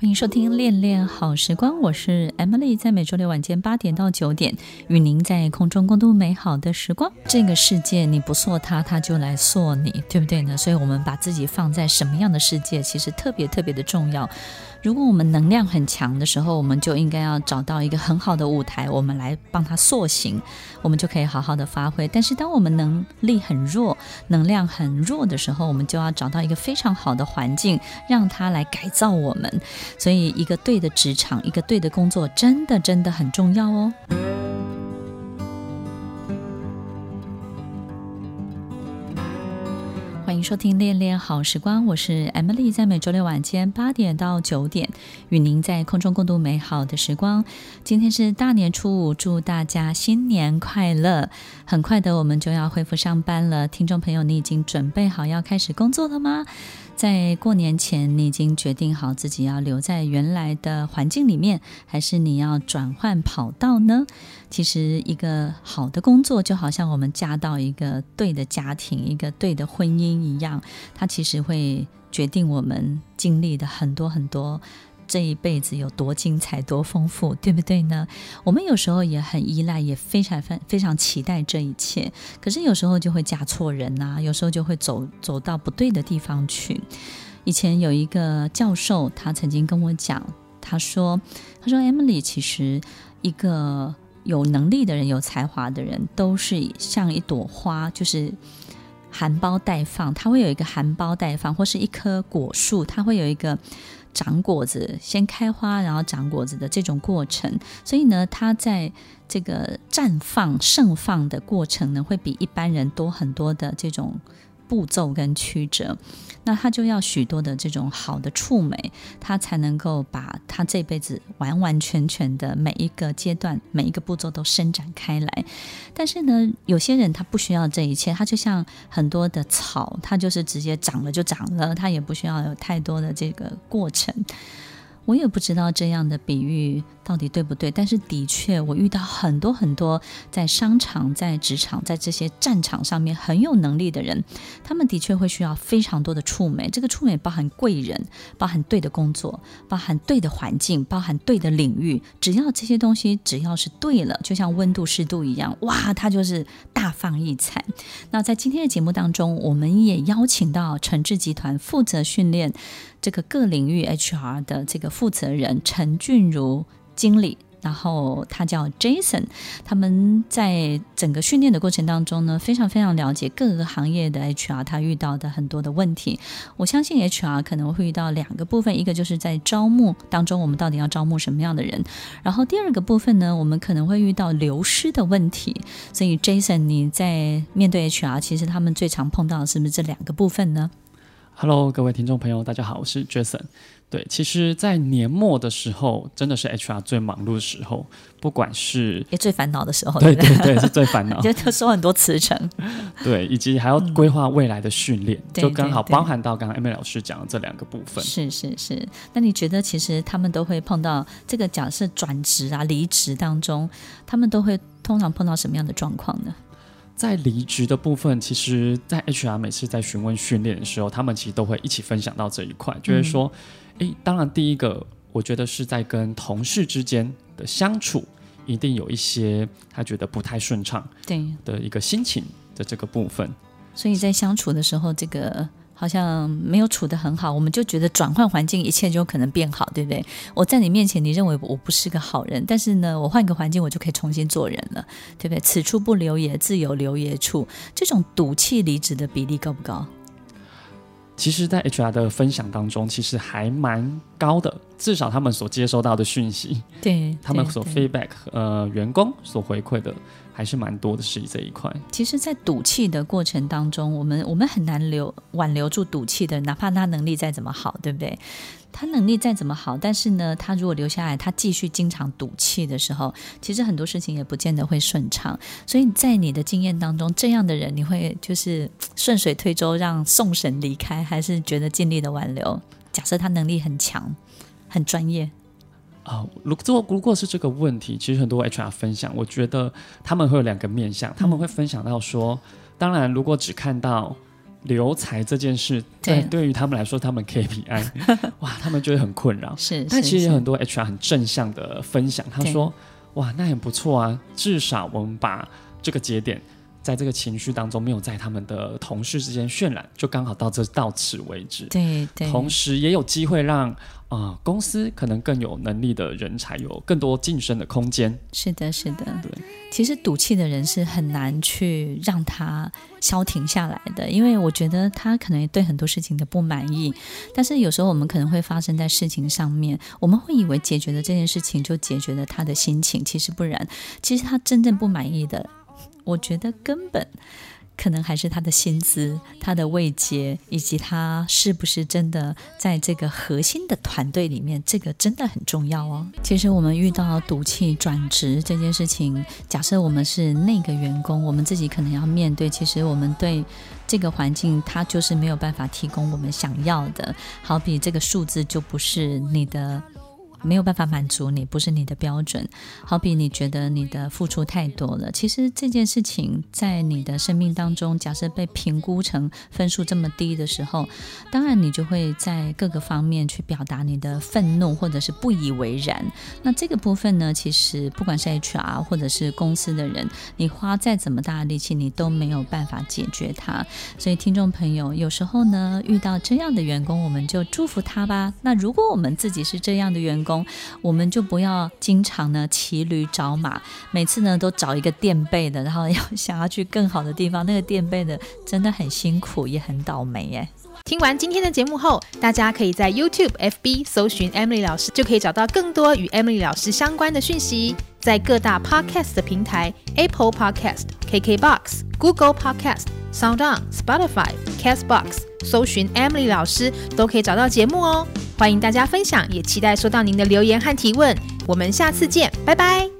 欢迎收听《恋恋好时光》，我是 Emily，在每周六晚间八点到九点，与您在空中共度美好的时光。这个世界你不塑它，它就来塑你，对不对呢？所以，我们把自己放在什么样的世界，其实特别特别的重要。如果我们能量很强的时候，我们就应该要找到一个很好的舞台，我们来帮它塑形，我们就可以好好的发挥。但是，当我们能力很弱、能量很弱的时候，我们就要找到一个非常好的环境，让它来改造我们。所以，一个对的职场，一个对的工作，真的真的很重要哦。欢迎收听《恋恋好时光》，我是 Emily，在每周六晚间八点到九点，与您在空中共度美好的时光。今天是大年初五，祝大家新年快乐！很快的，我们就要恢复上班了，听众朋友，你已经准备好要开始工作了吗？在过年前，你已经决定好自己要留在原来的环境里面，还是你要转换跑道呢？其实，一个好的工作就好像我们嫁到一个对的家庭、一个对的婚姻一样，它其实会决定我们经历的很多很多。这一辈子有多精彩、多丰富，对不对呢？我们有时候也很依赖，也非常、非非常期待这一切。可是有时候就会嫁错人呐、有时候就会走走到不对的地方去。以前有一个教授，他曾经跟我讲，他说：“他说，Emily，其实一个有能力的人、有才华的人，都是像一朵花，就是含苞待放。它会有一个含苞待放，或是一棵果树，它会有一个。”长果子，先开花，然后长果子的这种过程，所以呢，它在这个绽放、盛放的过程呢，会比一般人多很多的这种。步骤跟曲折，那他就要许多的这种好的触媒，他才能够把他这辈子完完全全的每一个阶段、每一个步骤都伸展开来。但是呢，有些人他不需要这一切，他就像很多的草，他就是直接长了就长了，他也不需要有太多的这个过程。我也不知道这样的比喻到底对不对，但是的确，我遇到很多很多在商场、在职场、在这些战场上面很有能力的人，他们的确会需要非常多的触媒。这个触媒包含贵人，包含对的工作，包含对的环境，包含对的领域。只要这些东西只要是对了，就像温度、湿度一样，哇，它就是大放异彩。那在今天的节目当中，我们也邀请到诚志集团负责训练。这个各领域 HR 的这个负责人陈俊如经理，然后他叫 Jason，他们在整个训练的过程当中呢，非常非常了解各个行业的 HR 他遇到的很多的问题。我相信 HR 可能会遇到两个部分，一个就是在招募当中，我们到底要招募什么样的人，然后第二个部分呢，我们可能会遇到流失的问题。所以 Jason，你在面对 HR，其实他们最常碰到的是不是这两个部分呢？Hello，各位听众朋友，大家好，我是 Jason。对，其实，在年末的时候，真的是 HR 最忙碌的时候，不管是也最烦恼的时候，对对对，是最烦恼，就收很多辞呈，对，以及还要规划未来的训练，嗯、就刚好包含到刚刚 Emily 老师讲的这两个部分。是是是，那你觉得，其实他们都会碰到这个假设转职啊、离职当中，他们都会通常碰到什么样的状况呢？在离职的部分，其实，在 HR 每次在询问训练的时候，他们其实都会一起分享到这一块，就是说，诶，当然第一个，我觉得是在跟同事之间的相处，一定有一些他觉得不太顺畅，对的一个心情的这个部分。所以在相处的时候，这个。好像没有处的很好，我们就觉得转换环境，一切就可能变好，对不对？我在你面前，你认为我不是个好人，但是呢，我换个环境，我就可以重新做人了，对不对？此处不留爷，自有留爷处。这种赌气离职的比例高不高？其实，在 HR 的分享当中，其实还蛮高的。至少他们所接收到的讯息，对，他们所 feedback，呃，员工所回馈的还是蛮多的，是这一块。其实，在赌气的过程当中，我们我们很难留挽留住赌气的，哪怕他能力再怎么好，对不对？他能力再怎么好，但是呢，他如果留下来，他继续经常赌气的时候，其实很多事情也不见得会顺畅。所以在你的经验当中，这样的人，你会就是顺水推舟让送神离开，还是觉得尽力的挽留？假设他能力很强。很专业啊！如果如果是这个问题，其实很多 HR 分享，我觉得他们会有两个面向，他们会分享到说，嗯、当然，如果只看到留才这件事，对，对于他们来说，他们 KPI，哇，他们觉得很困扰。是，但其实有很多 HR 很正向的分享，他说，哇，那很不错啊，至少我们把这个节点。在这个情绪当中，没有在他们的同事之间渲染，就刚好到这到此为止。对对，同时也有机会让啊、呃、公司可能更有能力的人才有更多晋升的空间。是的，是的。对，其实赌气的人是很难去让他消停下来的，因为我觉得他可能对很多事情的不满意。但是有时候我们可能会发生在事情上面，我们会以为解决了这件事情就解决了他的心情，其实不然。其实他真正不满意的。我觉得根本可能还是他的薪资、他的位阶，以及他是不是真的在这个核心的团队里面，这个真的很重要哦。其实我们遇到赌气转职这件事情，假设我们是那个员工，我们自己可能要面对。其实我们对这个环境，它就是没有办法提供我们想要的。好比这个数字就不是你的。没有办法满足你，不是你的标准。好比你觉得你的付出太多了，其实这件事情在你的生命当中，假设被评估成分数这么低的时候，当然你就会在各个方面去表达你的愤怒或者是不以为然。那这个部分呢，其实不管是 HR 或者是公司的人，你花再怎么大的力气，你都没有办法解决它。所以听众朋友，有时候呢，遇到这样的员工，我们就祝福他吧。那如果我们自己是这样的员工工，我们就不要经常呢骑驴找马，每次呢都找一个垫背的，然后要想要去更好的地方，那个垫背的真的很辛苦，也很倒霉耶。听完今天的节目后，大家可以在 YouTube、FB 搜寻 Emily 老师，就可以找到更多与 Emily 老师相关的讯息。在各大 Podcast 的平台，Apple Podcast、KKBox、Google Podcast、SoundOn、Spotify、Castbox，搜寻 Emily 老师都可以找到节目哦。欢迎大家分享，也期待收到您的留言和提问。我们下次见，拜拜。